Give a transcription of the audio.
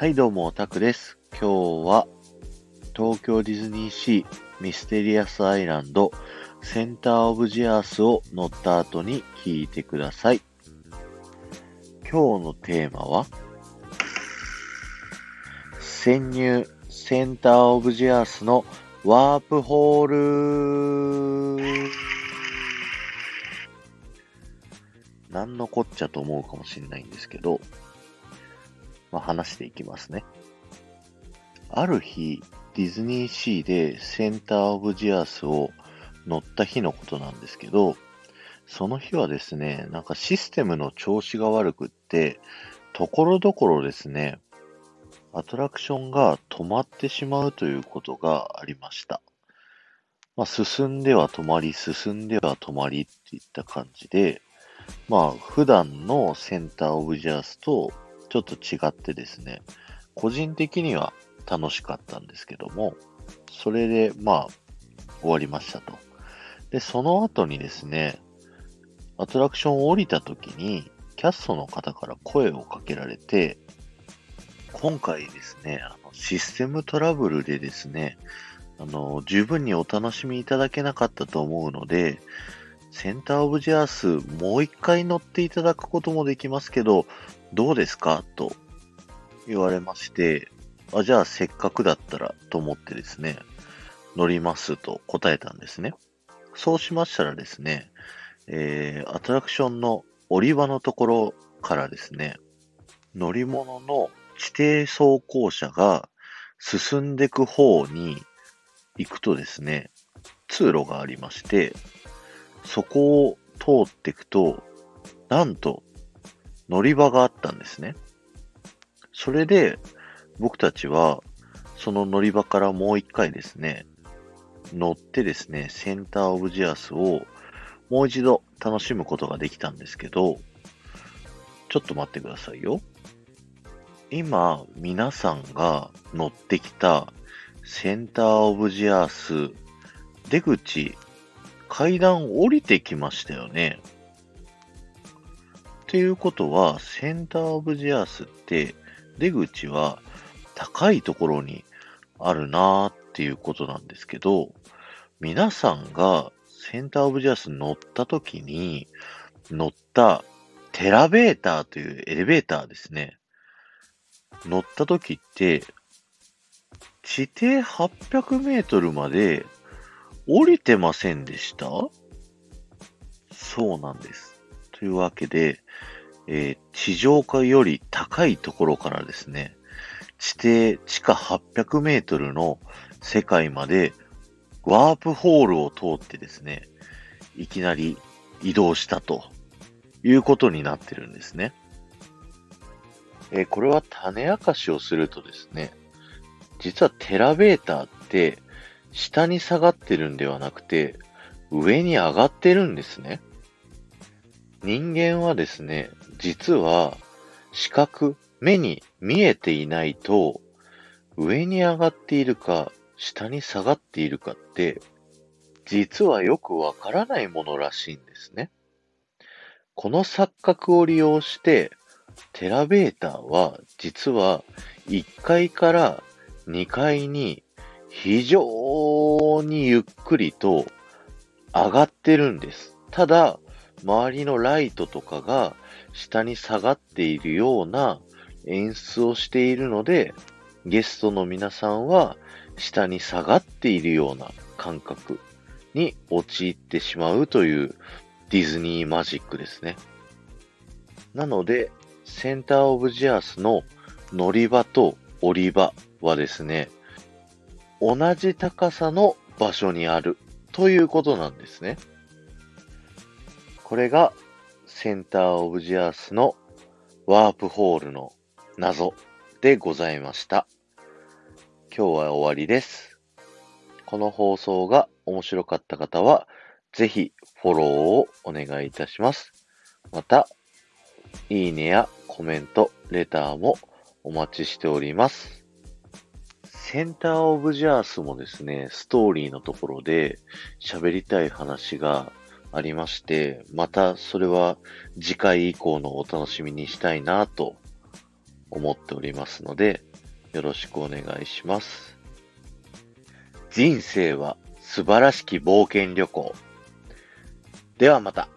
はい、どうも、タクです。今日は、東京ディズニーシーミステリアスアイランドセンターオブジアースを乗った後に聞いてください。今日のテーマは、潜入センターオブジアースのワープホールなんのこっちゃと思うかもしれないんですけど、まあ、話していきますね。ある日、ディズニーシーでセンターオブジアースを乗った日のことなんですけど、その日はですね、なんかシステムの調子が悪くって、ところどころですね、アトラクションが止まってしまうということがありました。まあ、進んでは止まり、進んでは止まりっていった感じで、まあ、普段のセンターオブジャースとちょっと違ってですね、個人的には楽しかったんですけども、それで、まあ、終わりましたと。で、その後にですね、アトラクションを降りた時に、キャストの方から声をかけられて、今回ですね、あのシステムトラブルでですね、あの、十分にお楽しみいただけなかったと思うので、センターオブジャースもう一回乗っていただくこともできますけど、どうですか？と言われまして、あ、じゃあせっかくだったらと思ってですね、乗りますと答えたんですね。そうしましたらですね、えー、アトラクションの降り場のところからですね、乗り物の指定走行車が進んでいく方に行くとですね、通路がありまして、そこを通っていくと、なんと乗り場があったんですね。それで僕たちはその乗り場からもう一回ですね、乗ってですね、センターオブジアスをもう一度楽しむことができたんですけど、ちょっと待ってくださいよ。今、皆さんが乗ってきたセンターオブジアース出口階段降りてきましたよね。っていうことは、センターオブジアースって出口は高いところにあるなーっていうことなんですけど、皆さんがセンターオブジアース乗った時に乗ったテラベーターというエレベーターですね。乗った時って、地底800メートルまで降りてませんでした？そうなんです。というわけで、えー地上化より高いところからですね、地底地下800メートルの世界までワープホールを通ってですね、いきなり移動したということになってるんですね。えーこれは種明かしをするとですね、実はテラベーターって下に下がってるんではなくて上に上がってるんですね。人間はですね、実は視覚、目に見えていないと上に上がっているか下に下がっているかって実はよくわからないものらしいんですね。この錯覚を利用してテラベーターは実は1階から2階に非常にゆっくりと上がってるんです。ただ、周りのライトとかが下に下がっているような演出をしているので、ゲストの皆さんは下に下がっているような感覚に陥ってしまうというディズニーマジックですね。なので、センターオブジアースの乗り場と降り場はですね、同じ高さの場所にあるということなんですね。これがセンターオブジアースのワープホールの謎でございました。今日は終わりです。この放送が面白かった方は、ぜひフォローをお願いいたします。また、いいねやコメント、レターもお待ちしております。センターオブジャースもですね、ストーリーのところで喋りたい話がありまして、またそれは次回以降のお楽しみにしたいなと思っておりますので、よろしくお願いします。人生は素晴らしき冒険旅行。ではまた。